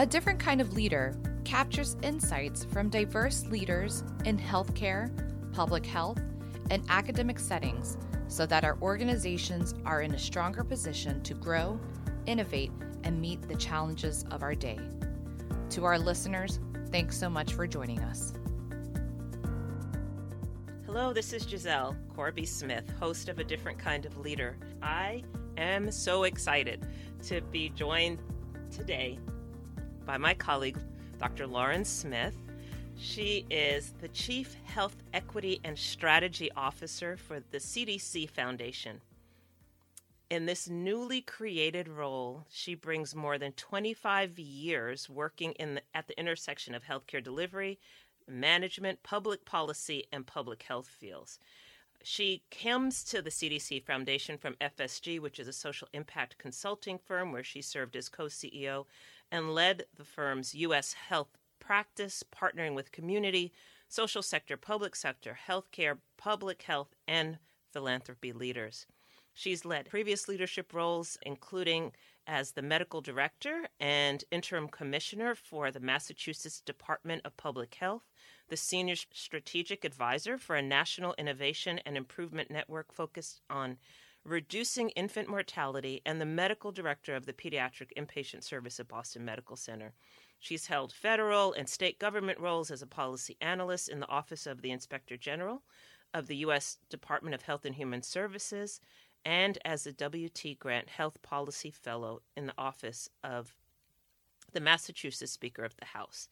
A different kind of leader captures insights from diverse leaders in healthcare, public health, and academic settings so that our organizations are in a stronger position to grow, innovate, and meet the challenges of our day. To our listeners, thanks so much for joining us. Hello, this is Giselle Corbie Smith, host of A Different Kind of Leader. I am so excited to be joined today by my colleague, Dr. Lauren Smith. She is the Chief Health Equity and Strategy Officer for the CDC Foundation. In this newly created role, she brings more than 25 years working in the, at the intersection of healthcare delivery, management, public policy, and public health fields. She comes to the CDC Foundation from FSG, which is a social impact consulting firm where she served as co CEO and led the firm's U.S. health practice, partnering with community, social sector, public sector, healthcare, public health, and philanthropy leaders. She's led previous leadership roles, including as the medical director and interim commissioner for the Massachusetts Department of Public Health, the senior strategic advisor for a national innovation and improvement network focused on reducing infant mortality, and the medical director of the Pediatric Inpatient Service at Boston Medical Center. She's held federal and state government roles as a policy analyst in the Office of the Inspector General of the U.S. Department of Health and Human Services and as a W.T. Grant Health Policy Fellow in the office of the Massachusetts Speaker of the House.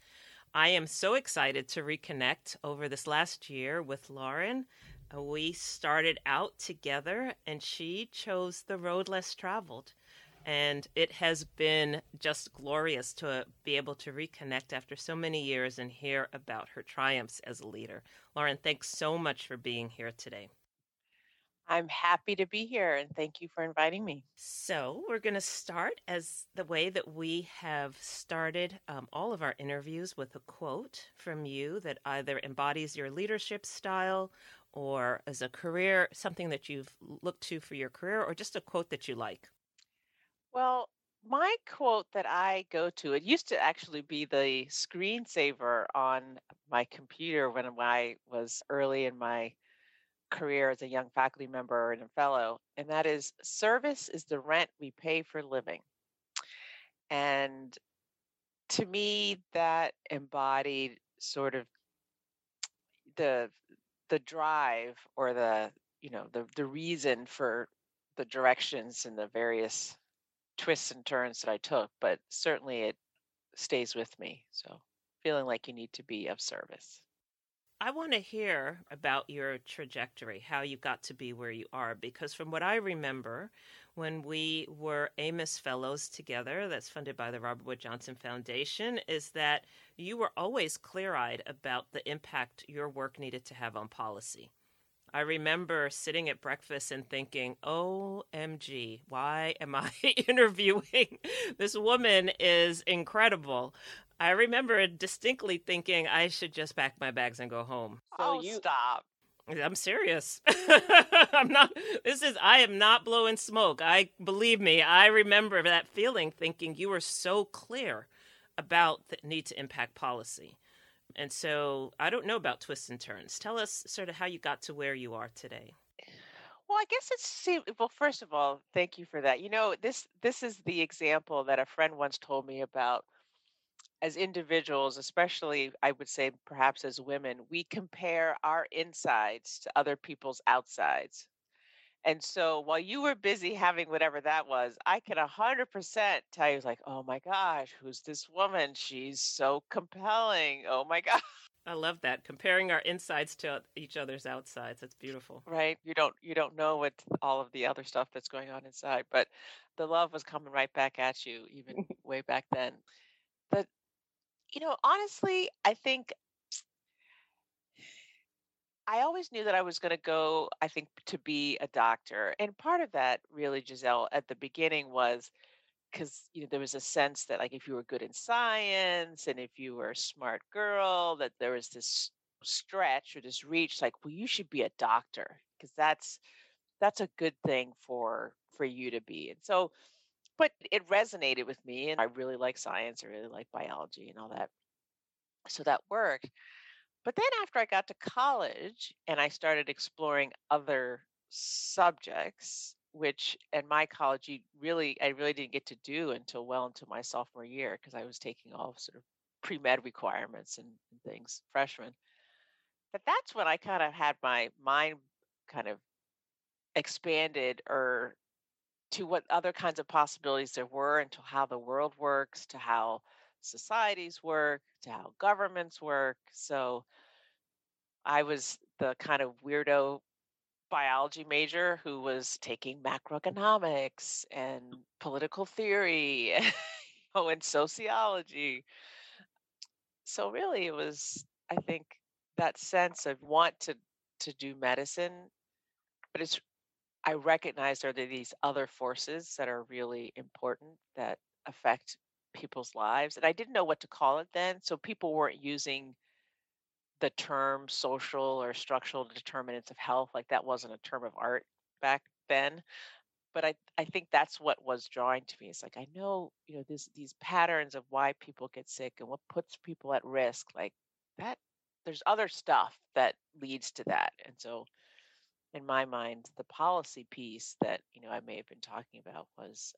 I am so excited to reconnect over this last year with Lauren. Uh, we started out together, and she chose the road less traveled. And it has been just glorious to be able to reconnect after so many years and hear about her triumphs as a leader. Lauren, thanks so much for being here today. I'm happy to be here and thank you for inviting me. So, we're going to start as the way that we have started um, all of our interviews with a quote from you that either embodies your leadership style or as a career, something that you've looked to for your career, or just a quote that you like. Well, my quote that I go to, it used to actually be the screensaver on my computer when I was early in my career as a young faculty member and a fellow, and that is service is the rent we pay for living. And to me, that embodied sort of the the drive or the you know the the reason for the directions and the various twists and turns that I took, but certainly it stays with me. So feeling like you need to be of service. I want to hear about your trajectory, how you got to be where you are, because from what I remember, when we were Amos Fellows together, that's funded by the Robert Wood Johnson Foundation, is that you were always clear eyed about the impact your work needed to have on policy. I remember sitting at breakfast and thinking, OMG, why am I interviewing? this woman is incredible. I remember distinctly thinking I should just pack my bags and go home. So oh, you stop. I'm serious. I'm not this is I am not blowing smoke. I believe me, I remember that feeling thinking you were so clear about the need to impact policy. And so I don't know about twists and turns. Tell us sort of how you got to where you are today. Well, I guess it's well. First of all, thank you for that. You know, this this is the example that a friend once told me about as individuals, especially I would say perhaps as women, we compare our insides to other people's outsides. And so while you were busy having whatever that was, I can 100% tell you, like, oh my gosh, who's this woman? She's so compelling. Oh my God. I love that comparing our insides to each other's outsides. That's beautiful. Right. You don't you don't know what all of the other stuff that's going on inside, but the love was coming right back at you even way back then. But you know, honestly, I think I always knew that I was going to go, I think, to be a doctor. And part of that, really, Giselle, at the beginning was because, you know, there was a sense that, like, if you were good in science and if you were a smart girl, that there was this stretch or this reach, like, well, you should be a doctor because that's that's a good thing for for you to be. And so but it resonated with me and I really like science, I really like biology and all that. So that worked. But then after I got to college and I started exploring other subjects, which in my college really I really didn't get to do until well into my sophomore year because I was taking all sort of pre-med requirements and things freshman. But that's when I kind of had my mind kind of expanded or to what other kinds of possibilities there were and to how the world works, to how societies work, to how governments work. So I was the kind of weirdo biology major who was taking macroeconomics and political theory oh, and sociology. So really it was I think that sense of want to to do medicine, but it's I recognize there are these other forces that are really important that affect people's lives. And I didn't know what to call it then. So people weren't using the term social or structural determinants of health. Like that wasn't a term of art back then. But I, I think that's what was drawing to me. It's like I know, you know, this these patterns of why people get sick and what puts people at risk. Like that there's other stuff that leads to that. And so in my mind, the policy piece that, you know, I may have been talking about was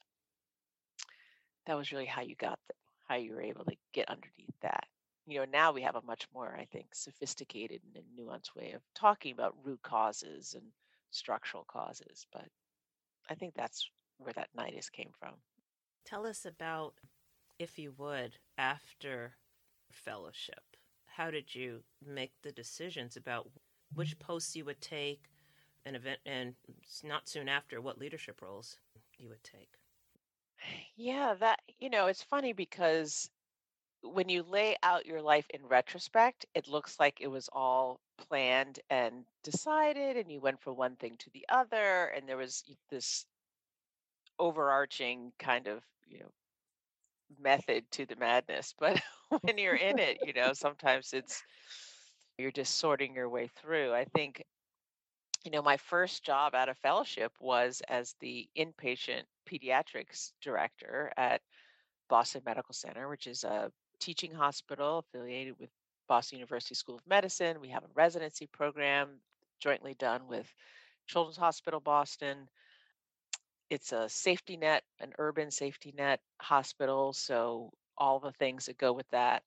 that was really how you got the, how you were able to get underneath that. You know now we have a much more i think sophisticated and nuanced way of talking about root causes and structural causes but i think that's where that nidus came from. Tell us about if you would after fellowship how did you make the decisions about which posts you would take an event and not soon after what leadership roles you would take yeah that you know it's funny because when you lay out your life in retrospect, it looks like it was all planned and decided, and you went from one thing to the other, and there was this overarching kind of, you know, method to the madness. But when you're in it, you know, sometimes it's you're just sorting your way through. I think, you know, my first job out of fellowship was as the inpatient pediatrics director at Boston Medical Center, which is a teaching hospital affiliated with Boston University School of Medicine. We have a residency program jointly done with Children's Hospital Boston. It's a safety net, an urban safety net hospital. So, all the things that go with that.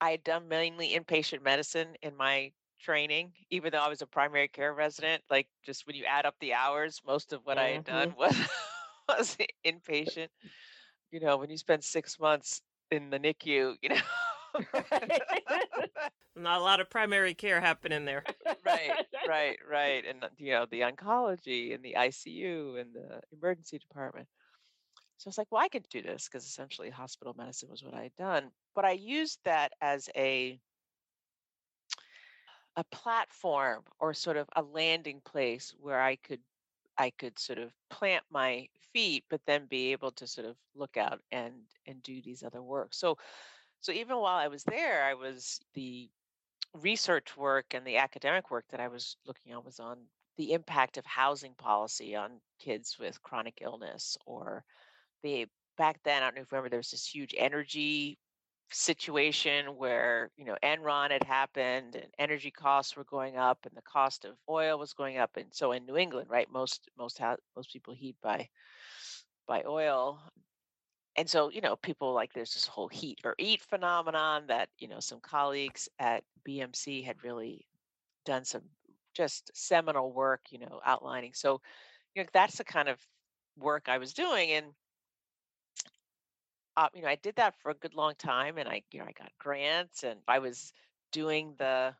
I had done mainly inpatient medicine in my training, even though I was a primary care resident. Like, just when you add up the hours, most of what mm-hmm. I had done mm-hmm. was, was inpatient. You know, when you spend six months in the NICU, you know. Not a lot of primary care happening there. right, right, right. And, you know, the oncology and the ICU and the emergency department. So I was like, well, I can do this because essentially hospital medicine was what I had done. But I used that as a a platform or sort of a landing place where I could I could sort of plant my feet, but then be able to sort of look out and and do these other work. So so even while I was there, I was the research work and the academic work that I was looking on was on the impact of housing policy on kids with chronic illness or the back then, I don't know if you remember, there was this huge energy situation where you know Enron had happened and energy costs were going up and the cost of oil was going up. And so in New England right most most most people heat by by oil. And so you know people like there's this whole heat or eat phenomenon that you know some colleagues at BMC had really done some just seminal work you know outlining. So you know that's the kind of work I was doing. And uh, you know, I did that for a good long time, and I, you know, I got grants, and I was doing the,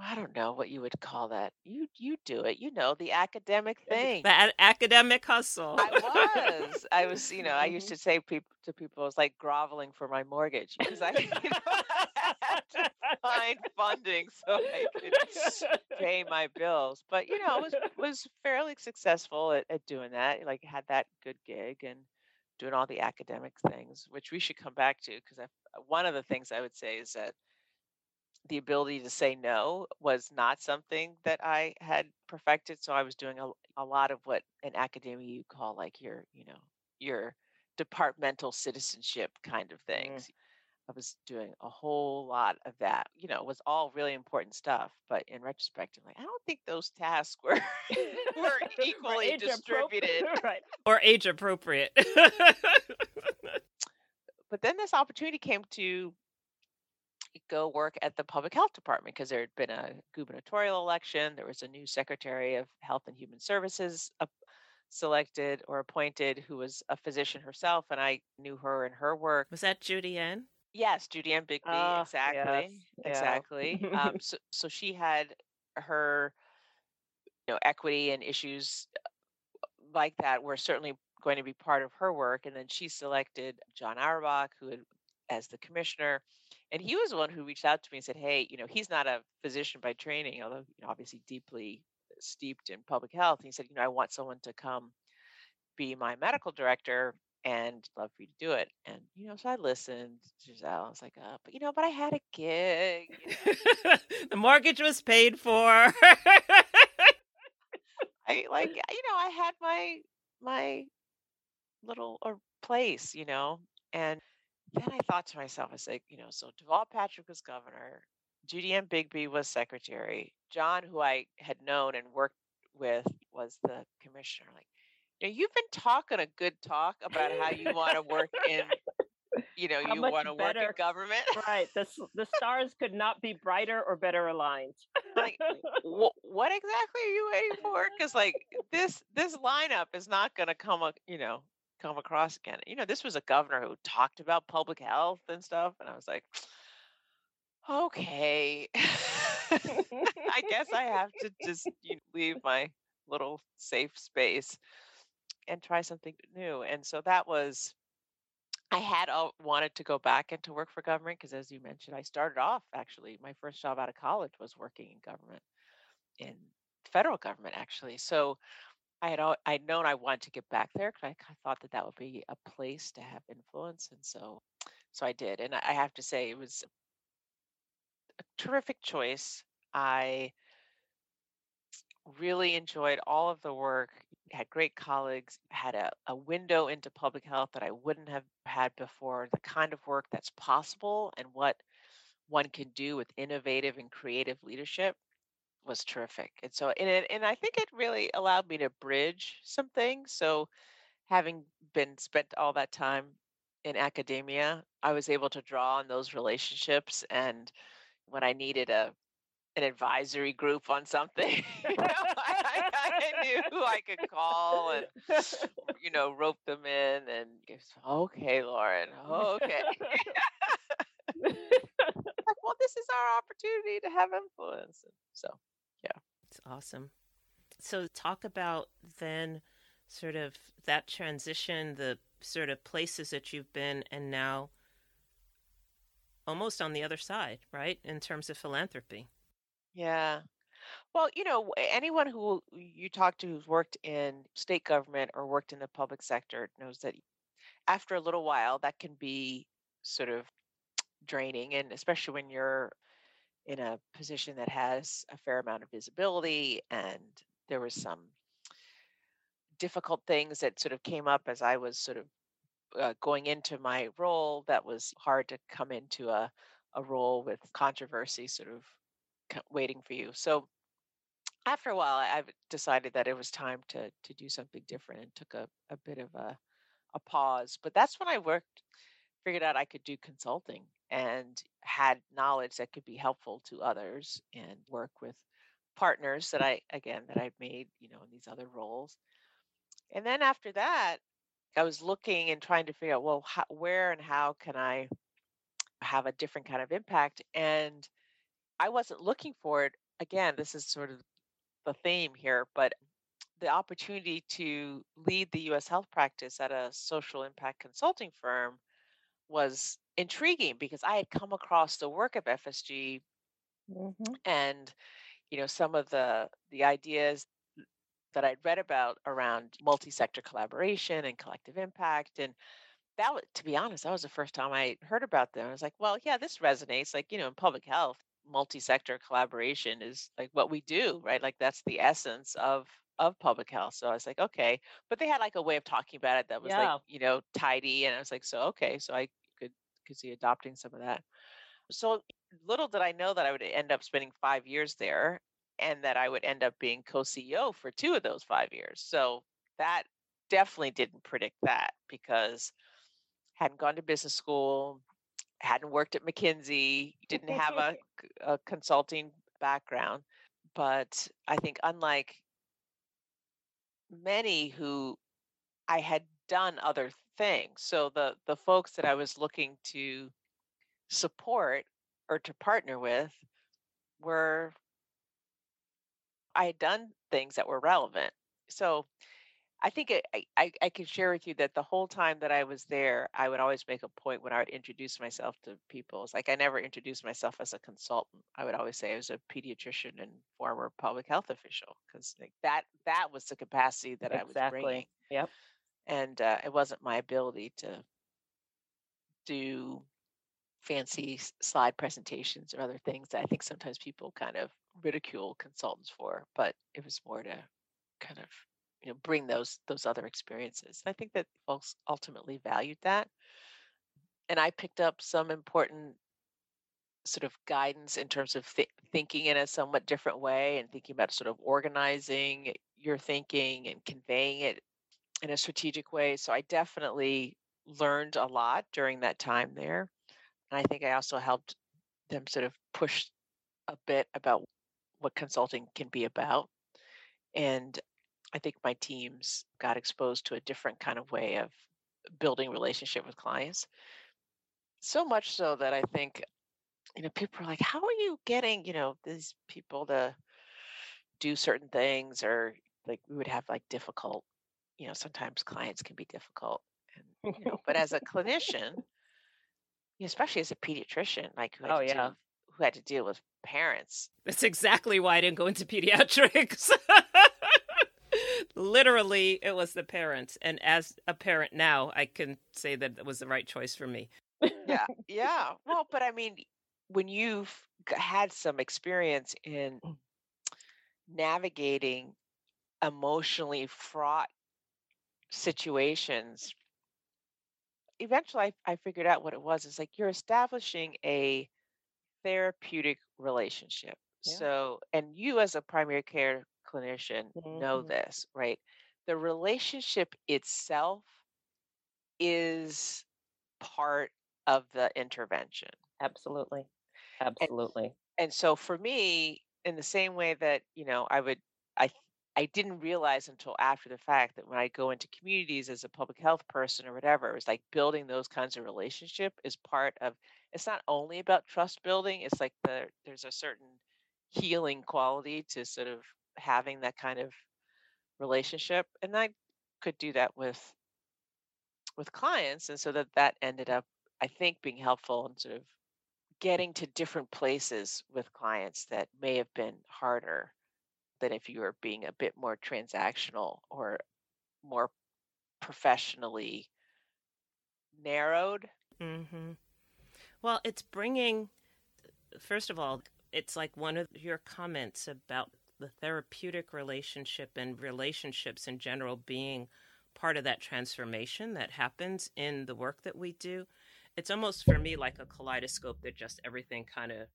I don't know what you would call that. You you do it, you know, the academic thing. The academic hustle. I was, I was, you know, I used to say people to people, I was like groveling for my mortgage because I, you know, had to find funding so I could pay my bills. But you know, I was was fairly successful at, at doing that. Like had that good gig and doing all the academic things, which we should come back to because one of the things I would say is that the ability to say no was not something that I had perfected. So I was doing a, a lot of what in academia you call like your, you know, your departmental citizenship kind of Mm. Things. I was doing a whole lot of that. You know, it was all really important stuff. But in retrospect, I'm like, I don't think those tasks were were equally age distributed. right. Or age appropriate. But then this opportunity came to go work at the public health department because there had been a gubernatorial election. There was a new secretary of health and human services up, selected or appointed who was a physician herself, and I knew her and her work. Was that Judy Ann? Yes, Judy Ann Bigby, Ah, exactly, yes, yeah. exactly. um, so, so she had her, you know, equity and issues uh, like that were certainly going to be part of her work. And then she selected John Auerbach, who had, as the commissioner, and he was the one who reached out to me and said, "Hey, you know, he's not a physician by training, although you know, obviously deeply steeped in public health." And he said, "You know, I want someone to come be my medical director." And love for you to do it. And you know, so I listened, Giselle. I was like, uh, but you know, but I had a gig. you know, the mortgage was paid for. I like, you know, I had my my little uh, place, you know, and then I thought to myself, I said, like, you know, so Deval Patrick was governor, Judy Ann Bigby was secretary, John, who I had known and worked with, was the commissioner. Like, know, you've been talking a good talk about how you want to work in, you know, How you want to work in government. right. The, the stars could not be brighter or better aligned. like wh- what exactly are you waiting for because like this this lineup is not going to come a- you know come across again you know this was a governor who talked about public health and stuff and i was like okay i guess i have to just you know, leave my little safe space and try something new and so that was I had all, wanted to go back into work for government because, as you mentioned, I started off actually. My first job out of college was working in government, in federal government actually. So I had all, I'd known I wanted to get back there because I thought that that would be a place to have influence, and so so I did. And I have to say, it was a terrific choice. I really enjoyed all of the work had great colleagues had a, a window into public health that i wouldn't have had before the kind of work that's possible and what one can do with innovative and creative leadership was terrific. And so and, it, and i think it really allowed me to bridge some things. So having been spent all that time in academia i was able to draw on those relationships and when i needed a an advisory group on something. you know, I, I, knew who I could call and you know rope them in and give, okay, Lauren, okay. like, well, this is our opportunity to have influence. So It's awesome. So, talk about then sort of that transition, the sort of places that you've been, and now almost on the other side, right? In terms of philanthropy. Yeah. Well, you know, anyone who you talk to who's worked in state government or worked in the public sector knows that after a little while, that can be sort of draining, and especially when you're in a position that has a fair amount of visibility and there was some difficult things that sort of came up as I was sort of uh, going into my role that was hard to come into a, a role with controversy sort of waiting for you. So after a while, I- I've decided that it was time to to do something different and took a, a bit of a, a pause. But that's when I worked, figured out I could do consulting and had knowledge that could be helpful to others and work with partners that I again that I've made, you know, in these other roles. And then after that, I was looking and trying to figure out, well, how, where and how can I have a different kind of impact? And I wasn't looking for it. Again, this is sort of the theme here, but the opportunity to lead the US health practice at a social impact consulting firm was intriguing because I had come across the work of FSG Mhm. and you know some of the the ideas that I'd read about around multi-sector collaboration and collective impact and that to be honest that was the first time I heard about them I was like well yeah this resonates like you know in public health multi-sector collaboration is like what we do, right? Like that's the essence of of public health. So I was like, okay, but they had like a way of talking about it that was Yeah. like, you know, tidy, and I was like, so okay, so I could could see adopting some of that. So little did I know that I would end up spending five years there, and that I would end up being co-CEO for two of those five years. So that definitely didn't predict that because hadn't gone to business school, hadn't worked at McKinsey, didn't have a, a consulting background. But I think, unlike many who I had done other things, so the the folks that I was looking to support or to partner with were I had done things that were relevant. So I think it, I, I I can share with you that the whole time that I was there, I would always make a point when I would introduce myself to people. It's like I never introduced myself as a consultant. I would always say I was a pediatrician and former public health official because like that that was the capacity that I was bringing, exactly. Yep. and uh, it wasn't my ability to do fancy slide presentations or other things that I think sometimes people kind of ridicule consultants for, but it was more to kind of you know bring those those other experiences. I think that folks ultimately valued that, and I picked up some important sort of guidance in terms of thi- thinking in a somewhat different way and thinking about sort of organizing your thinking and conveying it in a strategic way. So I definitely learned a lot during that time there. And I think I also helped them sort of push a bit about what consulting can be about. And I think my teams got exposed to a different kind of way of building relationship with clients. So much so that I think, you know, people are like, how are you getting, you know, these people to do certain things or like we would have like difficult, you know, sometimes clients can be difficult. And, you know, but as a clinician, especially as a pediatrician, like who had, Oh, to, yeah. deal, who had to deal with parents, That's exactly why I didn't go into pediatrics. Literally, it was the parents. And as a parent now, I can say that it was the right choice for me. yeah yeah well but i mean when you've had some experience in mm. navigating emotionally fraught situations eventually I, I figured out what it was it's like you're establishing a therapeutic relationship Yeah. so and you as a primary care clinician know Mhm. this right the relationship itself is part of the intervention Absolutely. Absolutely. and so for me in the same way that you know i would i i didn't realize until after the fact that when i go into communities as a public health person or whatever it was like building those kinds of relationship is part of it's not only about trust building it's like the there's a certain healing quality to sort of having that kind of relationship and i could do that with with clients and so that that ended up i think being helpful in sort of getting to different places with clients that may have been harder than if you were being a bit more transactional or more professionally narrowed. hmm Well, it's bringing, first of all, it's like one of your comments about the therapeutic relationship and relationships in general being part of that transformation that happens in the work that we do. It's almost for me like a kaleidoscope that just everything kind of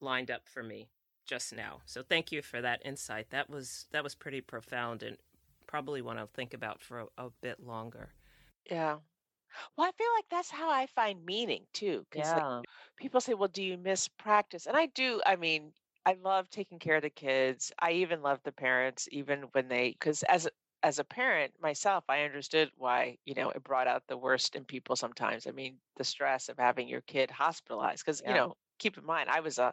lined up for me just now. So thank you for that insight. That was that was pretty profound and probably one I'll think about for a, a bit longer. Yeah. Well, I feel like that's how I find meaning too. Because Yeah. people say, well, do you miss practice? And I do. I mean, I love taking care of the kids. I even love the parents, even when they, because as a, as a parent myself, I understood why, you know, it brought out the worst in people sometimes. I mean, the stress of having your kid hospitalized, because, you know, keep in mind, I was a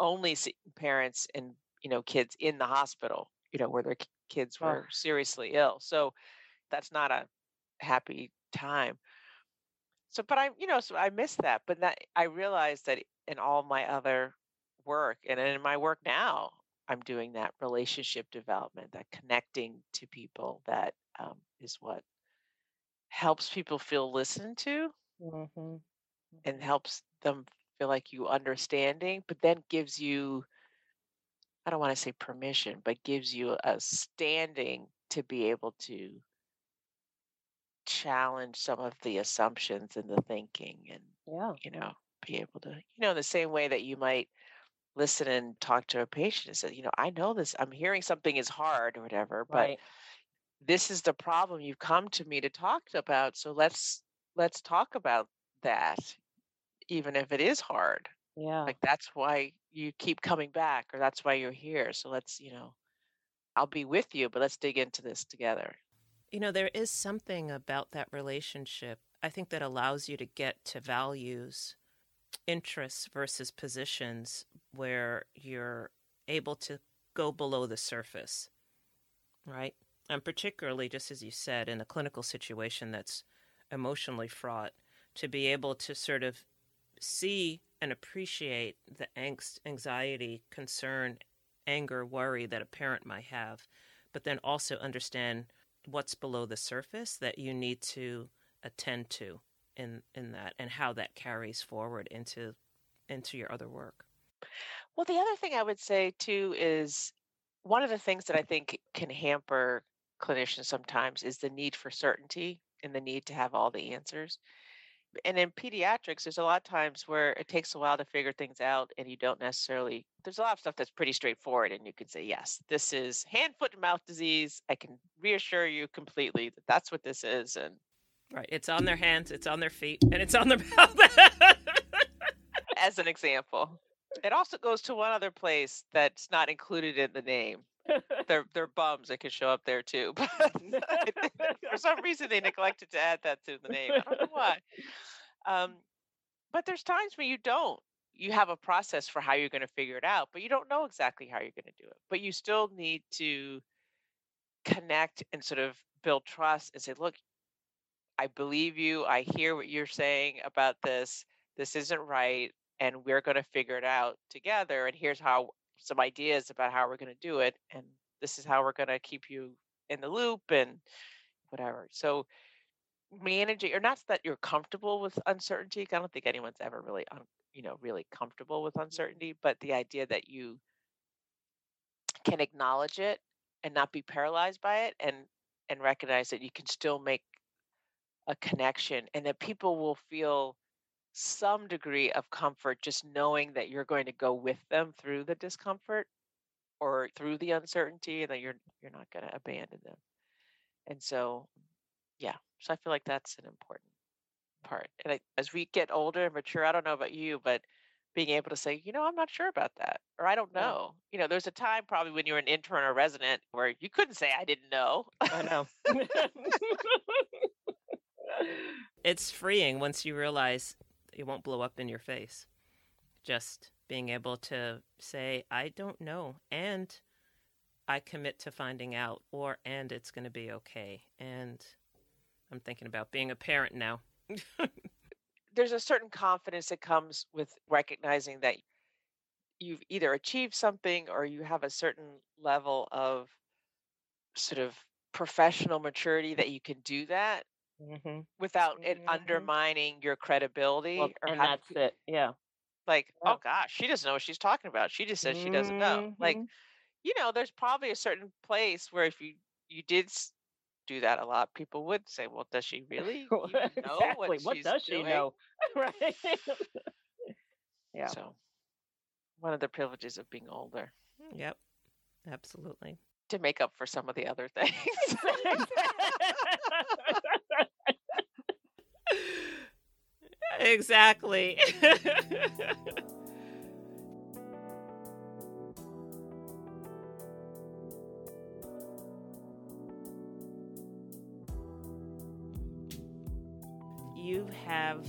only parents and, you know, kids in the hospital, you know, where their kids Oh. were seriously ill. So that's not a happy time. So, but I, you know, so I missed that. But that I realized that in all my other work and in my work now, I'm doing that relationship development, that connecting to people. That um, is what helps people feel listened to hmm and helps them feel like you understanding, but then gives you I don't want to say permission, but gives you a standing to be able to challenge some of the assumptions and the thinking and Yeah. you know be able to you know the same way that you might listen and talk to a patient and say you know i know this i'm hearing something is hard or whatever but Right. this is the problem you've come to me to talk about so let's let's talk about that even if it is hard Yeah. like that's why you keep coming back or that's why you're here so let's you know i'll be with you but let's dig into this together You know, there is something about that relationship, I think, that allows you to get to values, interests versus positions where you're able to go below the surface, right? And particularly, just as you said, in a clinical situation that's emotionally fraught, to be able to sort of see and appreciate the angst, anxiety, concern, anger, worry that a parent might have, but then also understand what's below the surface that you need to attend to in in that and how that carries forward into into your other work. Well, the other thing I would say too is one of the things that I think can hamper clinicians sometimes is the need for certainty and the need to have all the answers. And in pediatrics, there's a lot of times where it takes a while to figure things out, and you don't necessarily. There's a lot of stuff that's pretty straightforward, and you can say, "Yes, this is hand, foot, and mouth disease." I can reassure you completely that that's what this is, and Right. It's on their hands, it's on their feet, and it's on their mouth. as an example, it also goes to one other place that's not included in the name. they're they're bums that could show up there too. But for some reason they neglected to add that to the name. I don't know why. Um, but there's times when you don't. You have a process for how you're going to figure it out, but you don't know exactly how you're going to do it. But you still need to connect and sort of build trust and say, look, I believe you. I hear what you're saying about this. This isn't right. And we're going to figure it out together. And here's how some ideas about how we're going to do it. And this is how we're going to keep you in the loop and whatever. So, managing, or not that you're comfortable with uncertainty. I don't think anyone's ever really, un, you know, really comfortable with mm-hmm. uncertainty, but the idea that you can acknowledge it and not be paralyzed by it and and recognize that you can still make a connection and that people will feel some degree of comfort just knowing that you're going to go with them through the discomfort or through the uncertainty and that you're you're not going to abandon them. And so yeah, so I feel like that's an important part. And I, as we get older and mature, I don't know about you, but being able to say, you know, I'm not sure about that, or I don't Yeah. know. You know, there's a time probably when you were an intern or resident where you couldn't say I didn't know. I know. it's freeing once you realize it won't blow up in your face. Just being able to say, I don't know, and I commit to finding out, or and it's going to be okay. And I'm thinking about being a parent now. there's a certain confidence that comes with recognizing that you've either achieved something or you have a certain level of sort of professional maturity that you can do that hmm without it Mhm. undermining your credibility Well, or and that's pe- it. Yeah. like Yeah. oh gosh she doesn't know what she's talking about she just says she doesn't know like Mhm. you know there's probably a certain place where if you you did do that a lot people would say well does she really know exactly. what, What she's does she doing? know? right. yeah. so one of the privileges of being older Yep, absolutely. to make up for some of the other things exactly. you have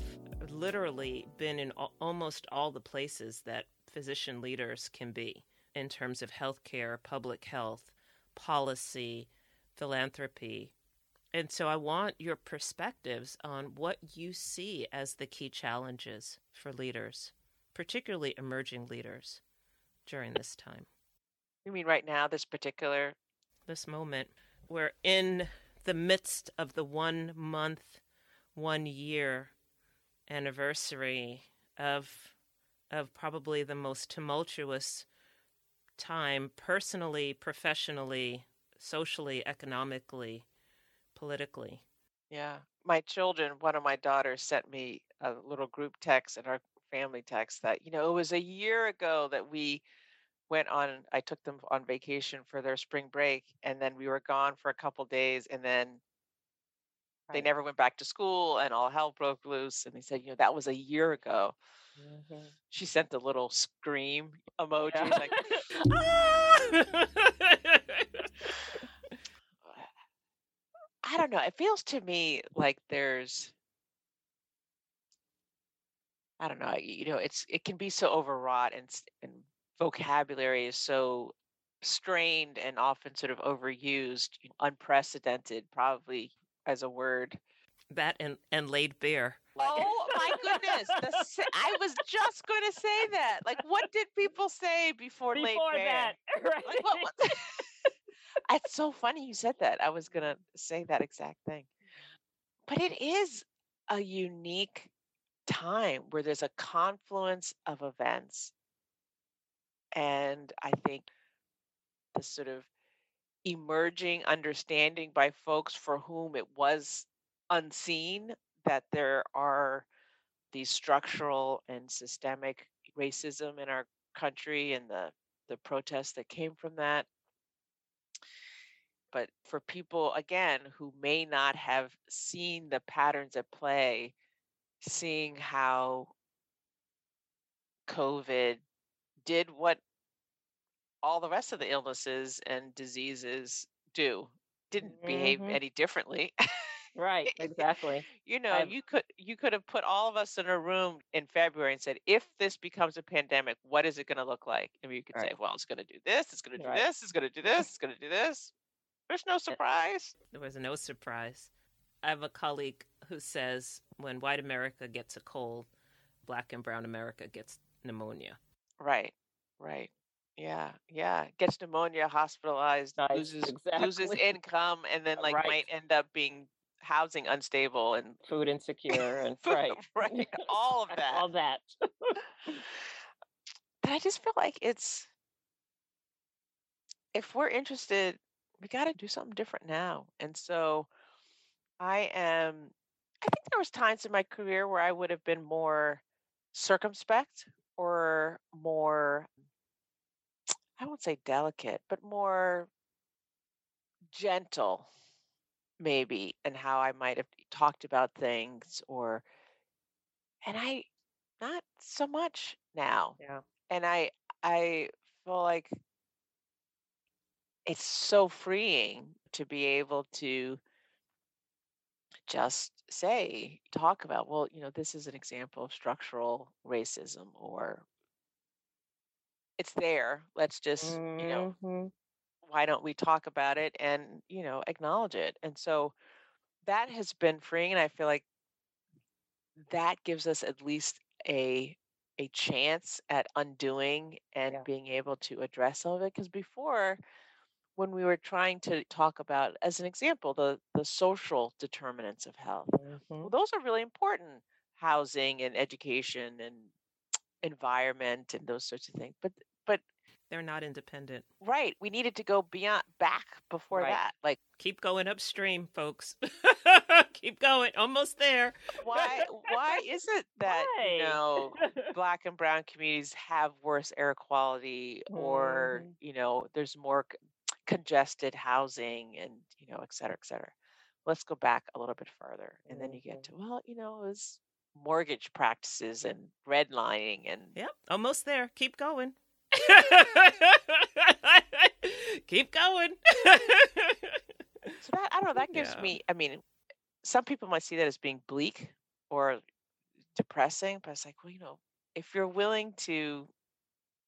literally been in al- almost all the places that physician leaders can be in terms of healthcare, public health, policy, philanthropy. And so I want your perspectives on what you see as the key challenges for leaders, particularly emerging leaders during this time. you mean right now this particular This moment, we're in the midst of the one month, one year anniversary of of probably the most tumultuous time personally, professionally, socially, economically, politically. Yeah. My children, one of my daughters sent me a little group text in our family text that, you know, it was a year ago that we went on, I took them on vacation for their spring break, and then we were gone for a couple days, and then they never went back to school, and all hell broke loose. And they said, you know, that was a year ago. Mhm. She sent a little scream emoji, Yeah. like, I don't know. It feels to me like there's, I don't know. You know, it's it can be so overwrought and and vocabulary is so strained and often sort of overused, unprecedented, probably as a word. that and, and laid bare. Oh my goodness! The, I was just going to say that. Like, what did people say before, Before Bear? that, right? Like, what, what? It's so funny you said that. I was going to say that exact thing. But it is a unique time where there's a confluence of events. And I think the sort of emerging understanding by folks for whom it was unseen that there are these structural and systemic racism in our country and the the protests that came from that but for people again who may not have seen the patterns at play seeing how covid did what all the rest of the illnesses and diseases do didn't behave Mhm. any differently right, exactly. you know I've- you could you could have put all of us in a room in february and said if this becomes a pandemic what is it going to look like and we could say well it's going to do this it's going to do Right. this it's going to do this it's going to do this there's no surprise There was no surprise. I have a colleague who says when white America gets a cold, black and brown America gets pneumonia. right right yeah yeah gets pneumonia hospitalized Nice, loses loses income and then like Right. might end up being housing unstable and Food insecure and right, right all of that all that. but I just feel like it's if we're interested, we got to do something different now. And so I am I think there was times in my career where I would have been more circumspect or more I won't say delicate, but more gentle maybe and how I might have talked about things or and I not so much now Yeah. and I I feel like it's so freeing to be able to just say talk about well you know this is an example of structural racism or it's there let's just you know Mhm. why don't we talk about it and you know acknowledge it and so that has been freeing and i feel like that gives us at least a a chance at undoing and Yeah. being able to address some of it because before when we were trying to talk about as an example the the social determinants of health Mhm. well, those are really important housing and education and environment and those sorts of things but but They're not independent. right we needed to go beyond back before Right. that like Keep going upstream, folks. Keep going. Almost there. why why is it that you know black and brown communities have worse air quality or Mhm. you know there's more congested housing and you know et cetera et cetera let's go back a little bit further and then you get Mhm. to well you know it was mortgage practices and redlining and Yep, almost there. Keep going. Keep going. so that i don't know that gives Yeah. me i mean some people might see that as being bleak or depressing but it's like well you know if you're willing to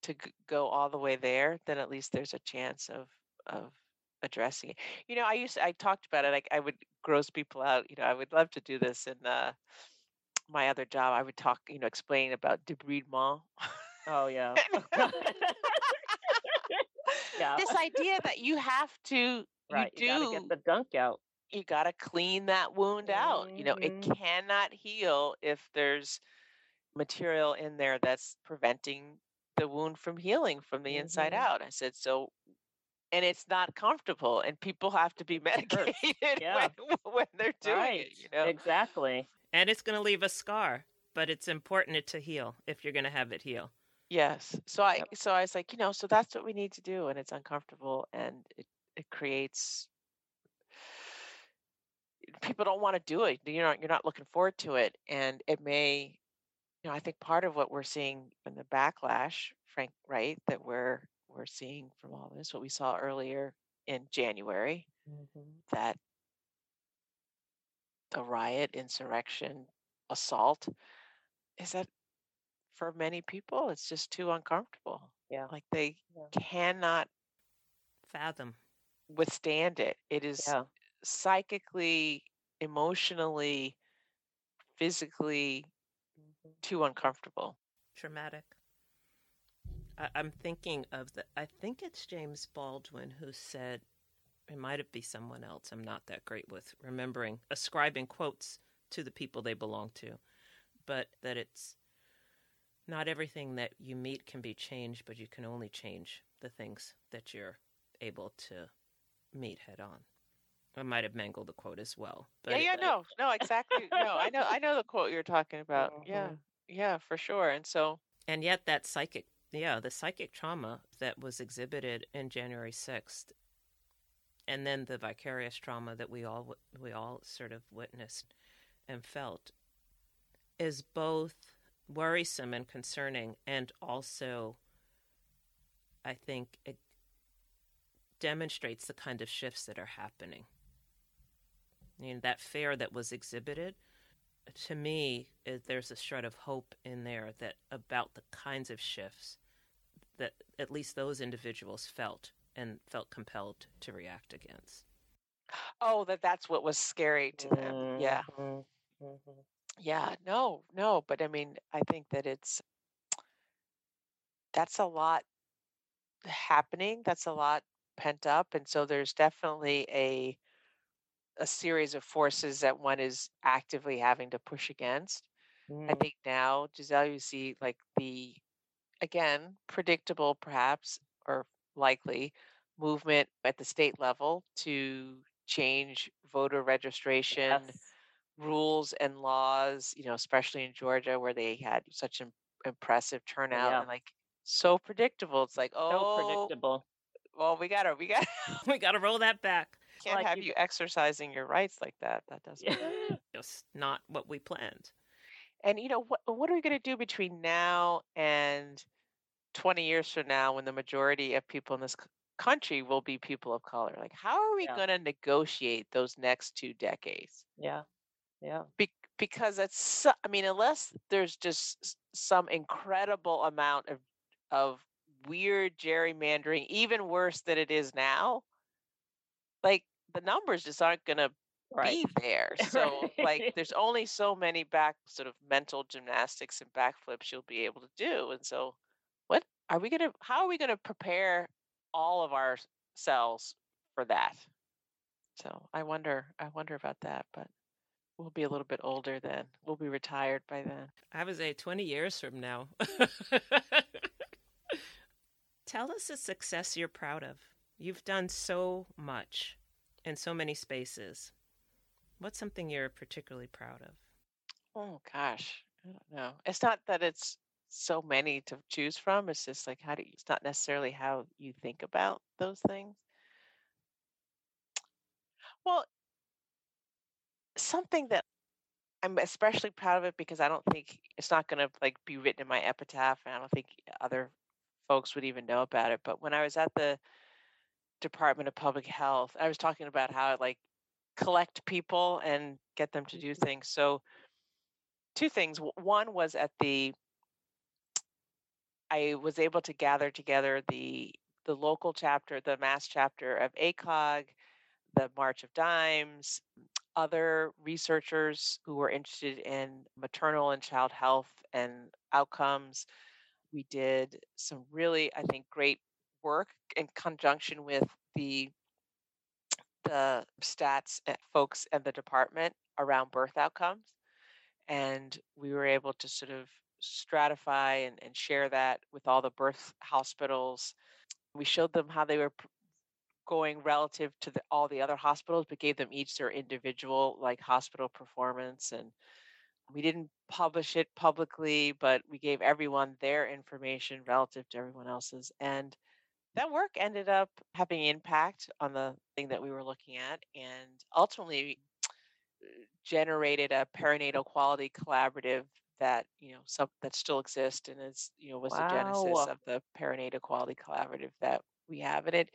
to go all the way there then at least there's a chance of of addressing it you know i used i talked about it like i would gross people out you know i would love to do this in uh my other job i would talk you know explain about debridement Oh yeah. yeah. this idea that you have to right. you You, do get the dunk out. you got to clean that wound out. You know, it Mhm. cannot heal if there's material in there that's preventing the wound from healing from the inside Mhm. out. I said, so, and it's not comfortable, and people have to be medicated Yeah. when, when they're doing right. it. You know, Exactly. And it's going to leave a scar, but it's important it to heal if you're going to have it heal. Yes. So I Yep. so I was like, you know, so that's what we need to do and it's uncomfortable and it it creates people don't want to do it. You're not you're not looking forward to it and it may you know, I think part of what we're seeing in the backlash, Frank, right, that we're we're seeing from all this, what we saw earlier in January, that the riot, insurrection, assault is that for many people it's just too uncomfortable. Yeah. Like they Yeah. cannot Fathom. withstand it. It is Yeah. psychically, emotionally, physically Mhm. too uncomfortable. Traumatic. I, I'm thinking of the, I think it's James Baldwin who said, it might be someone else. I'm not that great with remembering, ascribing quotes to the people they belong to, but that it's not everything that you meet can be changed, but you can only change the things that you're able to meet head on. I might have mangled the quote as well. But yeah, yeah, no, no, exactly. no, I know, I know the quote you're talking about. Yeah, Mhm. yeah, for sure. And so, And yet, that psychic, yeah, the psychic trauma that was exhibited in January 6th, and then the vicarious trauma that we all we all sort of witnessed and felt, is both worrisome and concerning, and also, I think, it demonstrates the kind of shifts that are happening. I mean, that fear that was exhibited to me, there's a shred of hope in there that about the kinds of shifts that at least those individuals felt and felt compelled to react against. oh, that that's what was scary to them. Yeah, Mhm. Mhm. yeah, no, no, but I mean, I think that it's that's a lot happening. That's a lot pent up, and so there's definitely a a series of forces that one is actively having to push against. I Mhm. think now, Giselle, you see like the again predictable, perhaps or likely movement at the state level to change voter registration Yes. rules and laws. You know, especially in Georgia where they had such an impressive turnout yeah. and like so predictable. It's like, So oh, predictable. well, we gotta, we gotta, we got to roll that back. can't like have you- you exercising your rights like that. That doesn't. Yeah. Just not what we planned. And you know what what are we going to do between now and 20 years from now when the majority of people in this country will be people of color? Like how are we Yeah. going to negotiate those next two decades? Yeah. Yeah. Be- because it's so, I mean unless there's just some incredible amount of of weird gerrymandering even worse than it is now, like the numbers just aren't going to Right. be there. So like there's only so many back sort of mental gymnastics and backflips you'll be able to do. And so what are we gonna how are we gonna prepare all of ourselves for that? So I wonder I wonder about that, but we'll be a little bit older then. We'll be retired by then. I would say 20 years from now. Tell us a success you're proud of. You've done so much in so many spaces. What's something you're particularly proud of? Oh gosh. I don't know. It's not that it's so many to choose from. It's just like how do you it's not necessarily how you think about those things. Well, something that I'm especially proud of it because I don't think it's not going to like be written in my epitaph, and I don't think other folks would even know about it. But when I was at the Department of Public Health, I was talking about how like collect people and get them to do mm-hmm. things. So, two things. One was at the I was able to gather together the the local chapter, the mass chapter of ACOG, the March of Dimes, other researchers who were interested in maternal and child health and outcomes. We did some really, I think, great work in conjunction with the the stats folks and the department around birth outcomes. And we were able to sort of stratify and, and share that with all the birth hospitals. We showed them how they were going relative to the, all the other hospitals, but gave them each their individual like hospital performance. And we didn't publish it publicly, but we gave everyone their information relative to everyone else's. And that work ended up having impact on the thing that we were looking at and ultimately uh, generated a perinatal quality collaborative that you know some that still exists and is you know was the genesis of the perinatal quality collaborative that we have. And it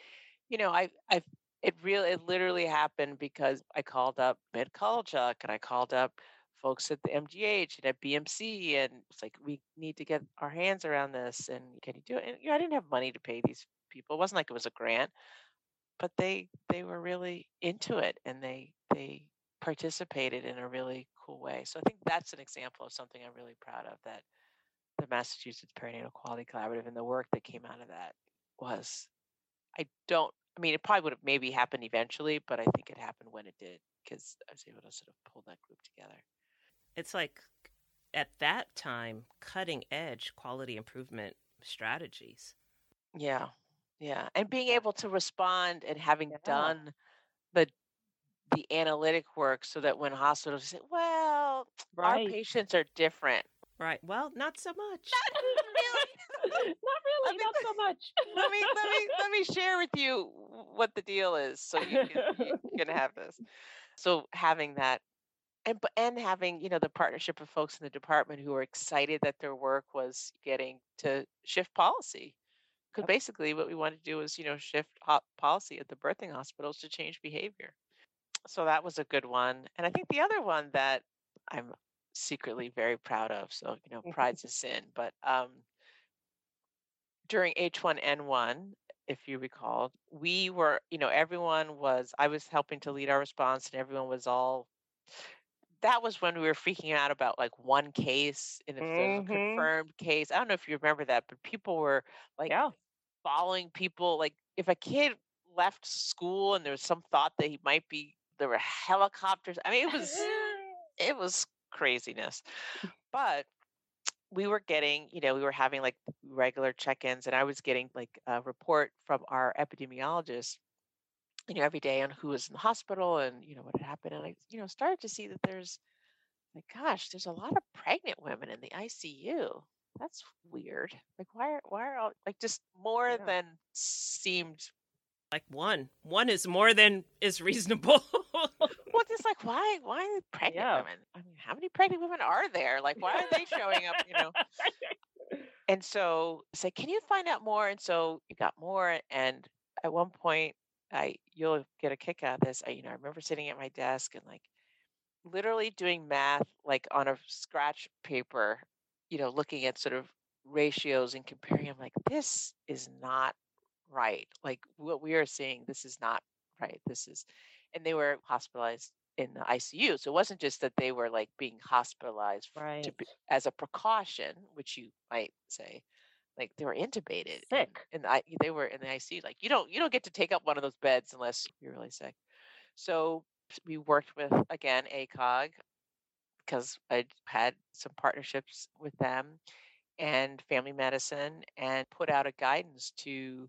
you know i i it really it literally happened because i called up medculture and i called up folks at the mgh and at bmc and it's like we need to get our hands around this and can you do it? And you know i didn't have money to pay these people it wasn't like it was a grant but they they were really into it and they they participated in a really cool way. So I think that's an example of something I'm really proud of that the Massachusetts Perinatal Quality Collaborative and the work that came out of that was I don't I mean it probably would have maybe happened eventually, but I think it happened when it did because I was able to sort of pull that group together. It's like at that time, cutting edge quality improvement strategies. Yeah. Yeah. And being able to respond and having Yeah. done the the analytic work so that when hospitals say, well, our patients are different. Right. Well, not so much. not really? not really, me- not so much. let me let me let me share with you what the deal is so you can, you can have this so having that and and having you know the partnership of folks in the department who are excited that their work was getting to shift policy because basically what we wanted to do was you know shift policy at the birthing hospitals to change behavior so that was a good one and i think the other one that i'm secretly very proud of so you know pride's a sin but um during H1N1, if you recall, we were, you know, everyone was, I was helping to lead our response and everyone was all, that was when we were freaking out about like one case in a Mhm. confirmed case. I don't know if you remember that, but people were like yeah. Following people. Like if a kid left school and there was some thought that he might be, there were helicopters. I mean, it was, it was craziness. But we were getting, you know, we were having like regular check-ins, and I was getting like a report from our epidemiologist, you know, every day on who was in the hospital and you know what had happened. And I, you know, started to see that there's like, gosh, there's a lot of pregnant women in the ICU. That's weird. Like, why are why are all like just more Yeah. than seemed Like one. One is more than is reasonable. well, just like why why are pregnant Yeah. women? I mean, how many pregnant women are there? Like, why are they showing up? You know. And so say, "Can you find out more?" And so you got more. And at one point, I you'll get a kick out of this. I, you know, I remember sitting at my desk and like literally doing math like on a scratch paper, you know, looking at sort of ratios and comparing. I'm like, this is not right. Like what we are seeing, this is not right. This is, and they were hospitalized in the ICU. So it wasn't just that they were like being hospitalized f- to Right. be, as a precaution, which you might say, like they were intubated. and- Sick. And, I, they were in the ICU. Like you don't you don't get to take up one of those beds unless you're really sick. So we worked with again ACOG because I had some partnerships with them and family medicine and put out a guidance to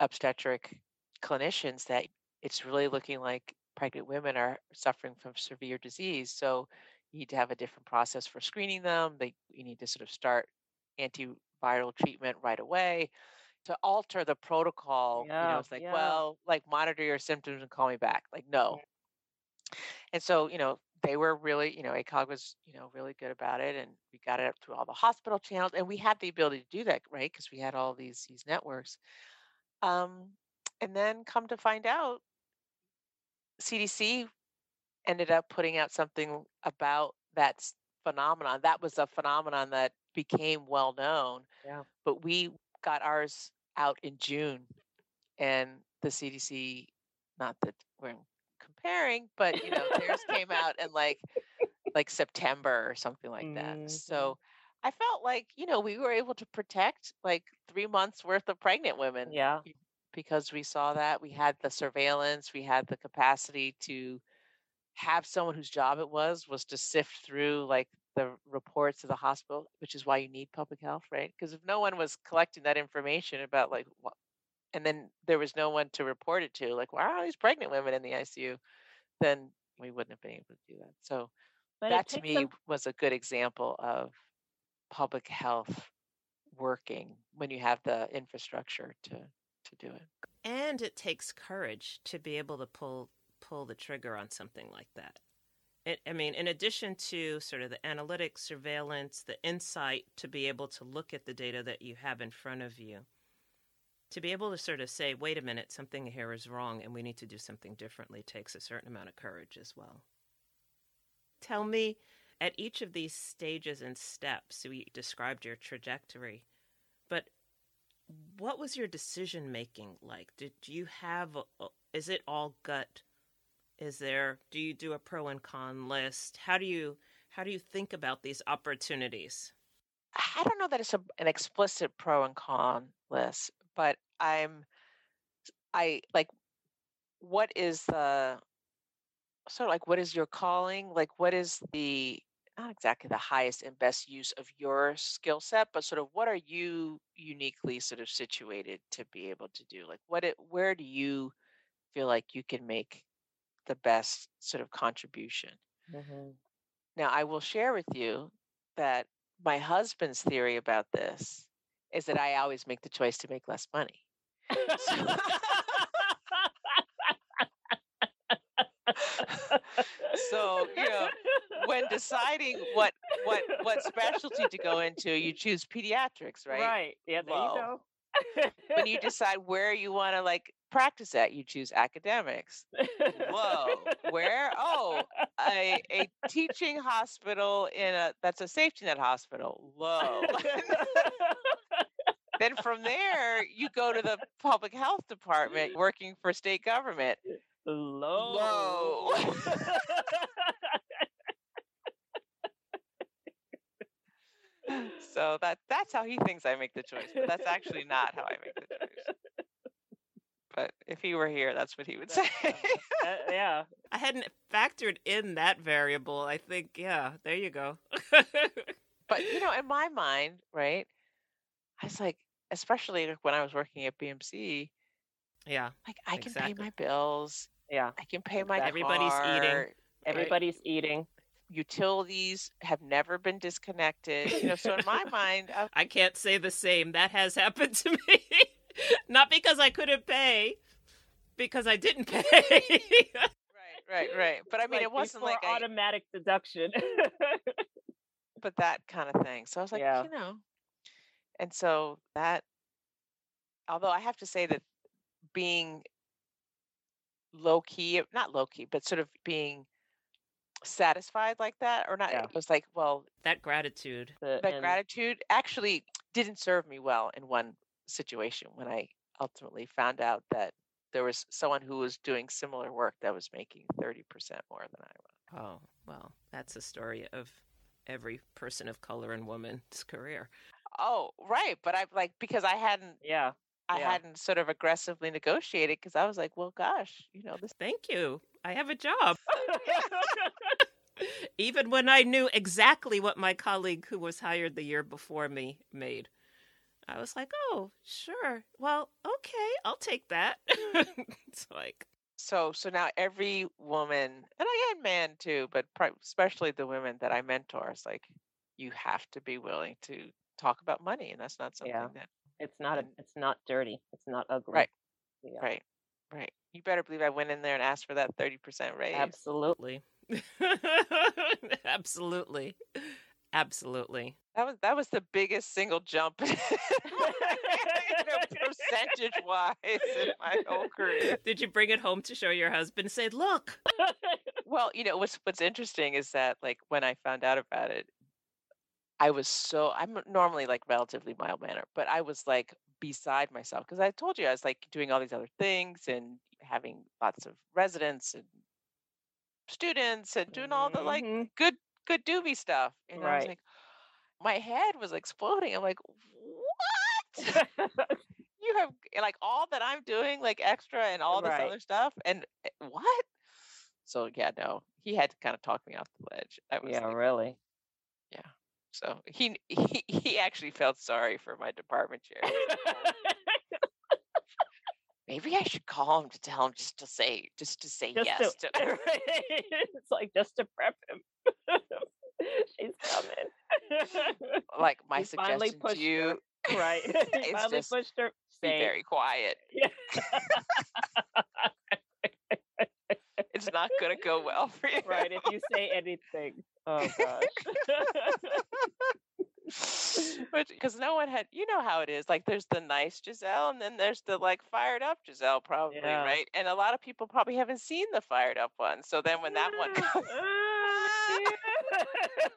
obstetric clinicians that it's really looking like pregnant women are suffering from severe disease. So you need to have a different process for screening them. They you need to sort of start antiviral treatment right away to alter the protocol. you know, it's like, yeah. well, like monitor your symptoms and call me back. Like, no. And so, you know, they were really, you know, ACOG was, you know, really good about it, and we got it up through all the hospital channels, and we had the ability to do that, right? Because we had all these these networks. Um, and then come to find out, CDC ended up putting out something about that phenomenon. That was a phenomenon that became well known. Yeah. But we got ours out in June, and the CDC, not that we're but you know, theirs came out in like like September or something like that. Mhm. So I felt like, you know, we were able to protect like three months worth of pregnant women Yeah. because we saw that we had the surveillance, we had the capacity to have someone whose job it was was to sift through like the reports of the hospital, which is why you need public health, right? Because if no one was collecting that information about like what, and then there was no one to report it to, like why are all these pregnant women in the ICU? Then we wouldn't have been able to do that. So But that to me was a good example of public health working when you have the infrastructure to to do it. And it takes courage to be able to pull pull the trigger on something like that. It, I mean, in addition to sort of the analytics, surveillance, the insight to be able to look at the data that you have in front of you, to be able to sort of say, wait a minute, something here is wrong and we need to do something differently takes a certain amount of courage as well. Tell me, at each of these stages and steps, we described your trajectory, but what was your decision making like? Did you have, a, a- is it all gut? Is there, do you do a pro and con list? How do you, how do you think about these opportunities? I don't know that it's a, an explicit pro and con list, but I'm I like what is the sort of like what is your calling? Like what is the not exactly the highest and best use of your skill set, but sort of what are you uniquely sort of situated to be able to do? Like what it where do you feel like you can make the best sort of contribution? Mm-hmm. Now, I will share with you that my husband's theory about this is that I always make the choice to make less money. So, you know, when deciding what what what specialty to go into, you choose pediatrics, right? Right. Yeah, there you go. When you decide where you want to like practice at, you choose academics. Whoa, where? Oh, a, a teaching hospital in a that's a safety net hospital. Whoa. then from there, you go to the public health department working for state government. Low. Low. So that that's how he thinks I make the choice, but that's actually not how I make the choice. But if he were here, that's what he would say. Uh, yeah. I hadn't factored in that variable. I think, yeah, there you go. but you know, in my mind, right? I was like, especially when I was working at BMC, yeah, like I can Exactly. pay my bills, Yeah. I can pay my Everybody's eating. car, Everybody's eating. Utilities have never been disconnected. You know, so in my mind, I, uh I can't say the same. That has happened to me. Not because I couldn't pay, because I didn't pay. right, right, right. But I mean, Like it wasn't like I, automatic deduction. but that kind of thing. So I was like, Yeah. you know, and so that, although I have to say that being low key, not low key, but sort of being satisfied like that, or not, Yeah. it was like, well, that gratitude. The- that and- gratitude actually didn't serve me well in one situation when I ultimately found out that there was someone who was doing similar work that was making 30% more than I was. Oh, well, that's a story of every person of color and woman's career. Oh, right. But I like because I hadn't Yeah. I Yeah. hadn't sort of aggressively negotiated because I was like, well, gosh, you know, this. Thank you. I have a job. Even when I knew exactly what my colleague who was hired the year before me made. I was like, oh, sure. Well, okay, I'll take that. it's like, So, so now every woman, and I and man too, but pri- especially the women that I mentor, is like, you have to be willing to talk about money, and that's not something Yeah. that, it's not a, it's not dirty. It's not ugly. Right. Yeah. right, right. You better believe I went in there and asked for that thirty percent raise. Absolutely. absolutely. Absolutely. That was that was the biggest single jump, you know, percentage wise in my whole career. Did you bring it home to show your husband? Say, look. Well, you know, what's what's interesting is that like when I found out about it, I was so I'm normally like relatively mild mannered, but I was like beside myself because I told you I was like doing all these other things and having lots of residents and students and doing all the like Mhm. good good doobie stuff. And I was Right. like, my head was exploding. I'm like, what? you have like all that I'm doing, like extra and all this Right. other stuff, and eh, what? So yeah, no, he had to kind of talk me off the ledge. I was Yeah, like, really. So he he he actually felt sorry for my department chair. He was like, "Oh, Maybe I should call him to tell him just to say just to say just yes to, to it's like just to prep him. She's coming. like my He suggestion to you. her, right. he It's finally just pushed her. Be very quiet. Yeah. It's not gonna go well for you. right. If you say anything. Oh gosh. Because no one had you know how it is like there's the nice giselle and then there's the like fired up giselle probably Yeah. right and a lot of people probably haven't seen the fired up one so then when that one comes ah,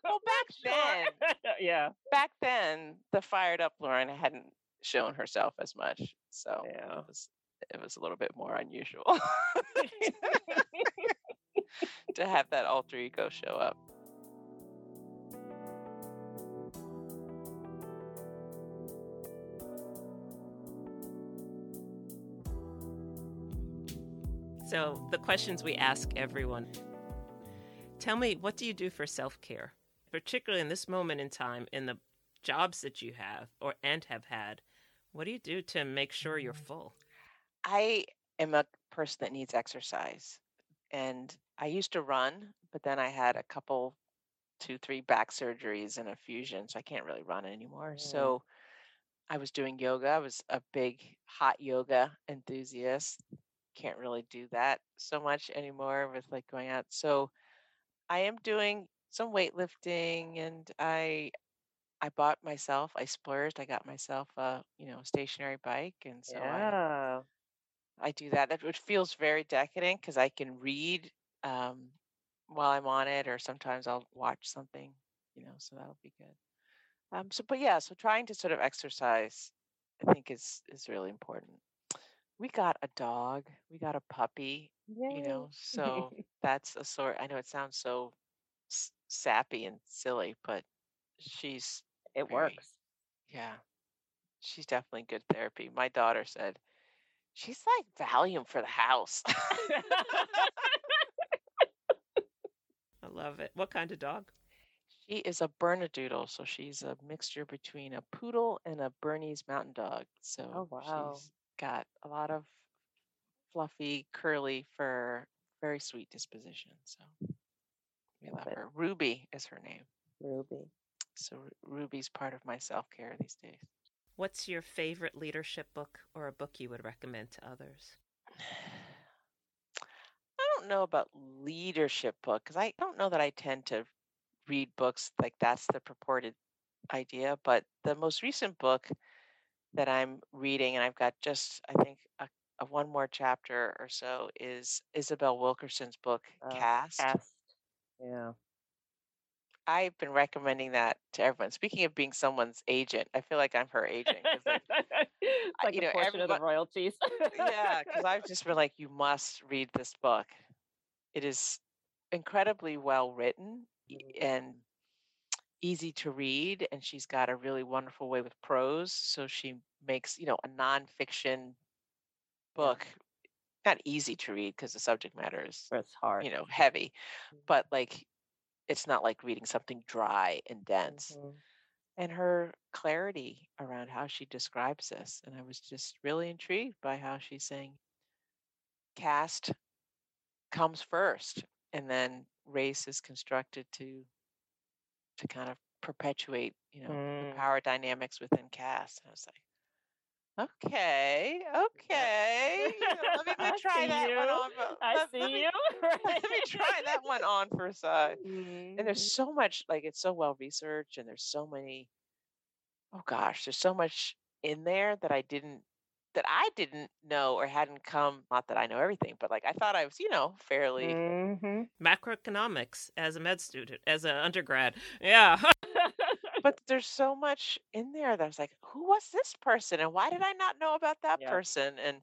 well back then yeah. back then the fired up lauren hadn't shown herself as much so Yeah. it was it was a little bit more unusual to have that alter ego show up So, the questions we ask everyone tell me, what do you do for self care? Particularly in this moment in time, in the jobs that you have or and have had, what do you do to make sure you're full? I am a person that needs exercise. And I used to run, but then I had a couple, two, three back surgeries and a fusion. So I can't really run anymore. Mm. So I was doing yoga. I was a big hot yoga enthusiast. Can't really do that so much anymore with like going out. So I am doing some weightlifting and I I bought myself, I splurged, I got myself a, you know, stationary bike. And so I Yeah. I do that, that which feels very decadent because I can read um, while I'm on it, or sometimes I'll watch something, you know, so that'll be good. Um, so, but yeah, so trying to sort of exercise, I think is is really important. We got a dog, we got a puppy, you know, so that's a sort. I know it sounds so s- sappy and silly, but she's it very- works. yeah, she's definitely good therapy. My daughter said she's like Valium for the house. I love it. What kind of dog? She is a Bernedoodle, so she's a mixture between a poodle and a Bernese Mountain Dog. So Oh, wow. she's got a lot of fluffy, curly fur, very sweet disposition. So we Love love her. Ruby is her name. Ruby. So Ruby's part of my self care these days. What's your favorite leadership book or a book you would recommend to others? I don't know about leadership book because I don't know that I tend to read books like that's the purported idea. But the most recent book that I'm reading, and I've got just I think a, a one more chapter or so, is Isabel Wilkerson's book Uh, Caste. Caste. Yeah. I've been recommending that to everyone. Speaking of being someone's agent, I feel like I'm her agent. like, it's I- you a know, portion of the royalties. yeah, because I've just been like, you must read this book. It is incredibly well written e- and easy to read, and she's got a really wonderful way with prose. So she makes, you know, a nonfiction book not easy to read because the subject matter is, it's hard. you know, heavy, but like it's not like reading something dry and dense Mhm. and her clarity around how she describes this. And I was just really intrigued by how she's saying caste comes first and then race is constructed to to kind of perpetuate, you know, the Mm. power dynamics within caste. And I was like, okay, okay. let me, try that one on. I let- see let me- you. Let me try that one on for size Mhm. and there's so much like it's so well researched and there's so many oh gosh there's so much in there that i didn't that i didn't know or hadn't come not that i know everything but like i thought i was you know fairly Mhm. Macroeconomics as a med student, as an undergrad. Yeah. but there's so much in there that i was like who was this person and why did i not know about that Yeah. person and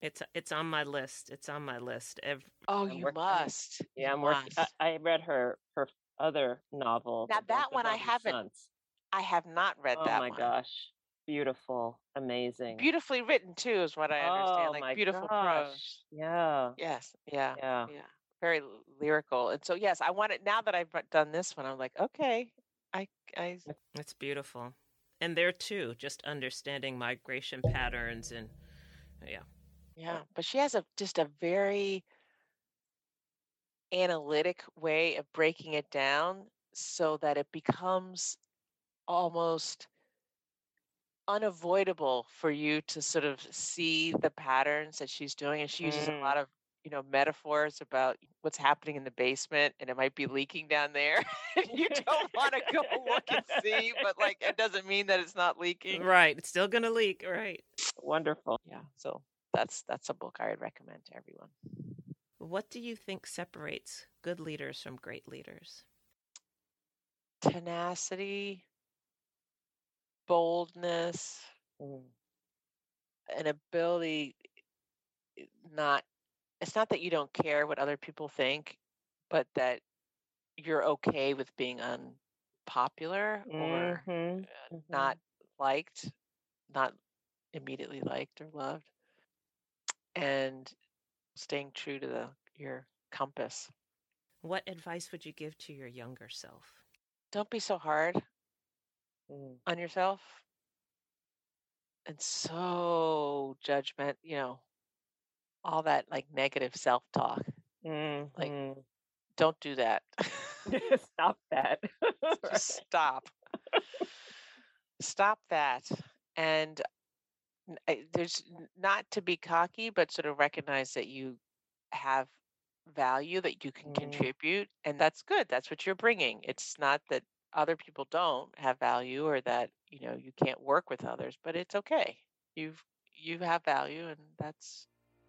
It's it's on my list. It's on my list. Ev- oh I'm you working must Yeah, you I'm working. I, must. I read her her other novel. Now that one I haven't Suns. i have not read Oh that Oh my one gosh, beautiful, amazing. beautifully written too is what i understand oh like my beautiful gosh. prose Yeah, yes yeah yeah. yeah very lyrical. And so, yes, I want it now that I've done this one. I'm like, okay, I, I. It's beautiful, and there too, just understanding migration patterns and yeah, yeah. But she has a just a very analytic way of breaking it down so that it becomes almost unavoidable for you to sort of see the patterns that she's doing and she uses Mm. a lot of you know metaphors about what's happening in the basement and it might be leaking down there you don't want to go look and see but like it doesn't mean that it's not leaking right. It's still gonna leak, right? Wonderful. yeah so that's that's a book i would recommend to everyone What do you think separates good leaders from great leaders? tenacity boldness Mm. an ability eh, not it's not that you don't care what other people think but that you're okay with being unpopular or Mhm, uh, mhm. not liked not immediately liked or loved and staying true to the your compass What advice would you give to your younger self? don't be so hard Mm. on yourself and so judgment you know all that like negative self-talk Like, Mhm. don't do that Stop that. stop stop that and I- there's not to be cocky but sort of recognize that you have value that you can Mm. contribute and that's good that's what you're bringing it's not that other people don't have value or that you know you can't work with others but it's okay you've you have value and that's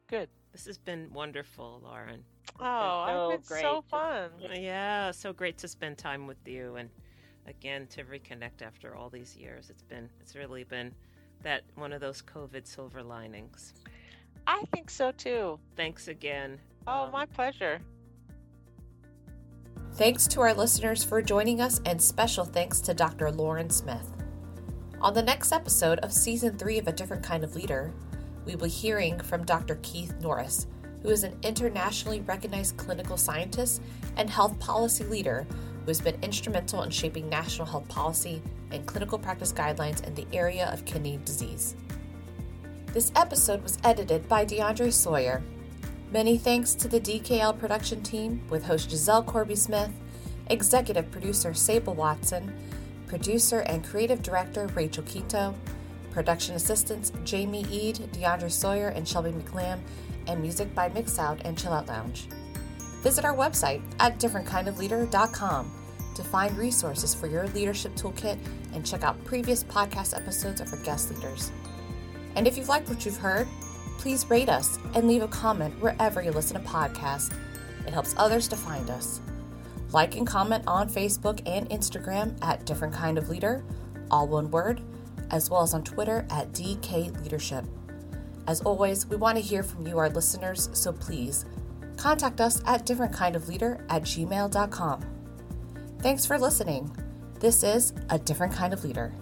good This has been wonderful, Lauren. oh so I've been great so fun Yeah, so great to spend time with you and again to reconnect after all these years. It's been it's really been that one of those COVID silver linings. i think so too Thanks again. oh Um, my pleasure Thanks to our listeners for joining us, and special thanks to Dr. Lauren Smith. On the next episode of Season 3 of A Different Kind of Leader, we will be hearing from Dr. Keith Norris, who is an internationally recognized clinical scientist and health policy leader who has been instrumental in shaping national health policy and clinical practice guidelines in the area of kidney disease. This episode was edited by DeAndre Sawyer Many thanks to the DKL production team with host Giselle Corbie Smith, executive producer Sable Watson, producer and creative director Rachel Quito, production assistants Jamie Ead, DeAndre Sawyer, and Shelby McLam, and music by Mixout and Chill Out Lounge. Visit our website at differentkindofleader.com to find resources for your leadership toolkit and check out previous podcast episodes of our guest leaders. And if you've liked what you've heard, please rate us and leave a comment wherever you listen to podcasts. It helps others to find us. Like and comment on Facebook and Instagram at Different Kind of Leader, all one word, as well as on Twitter at DK Leadership. As always, we want to hear from you, our listeners, so please contact us at differentkindofleader at gmail.com. Thanks for listening. This is A Different Kind of Leader.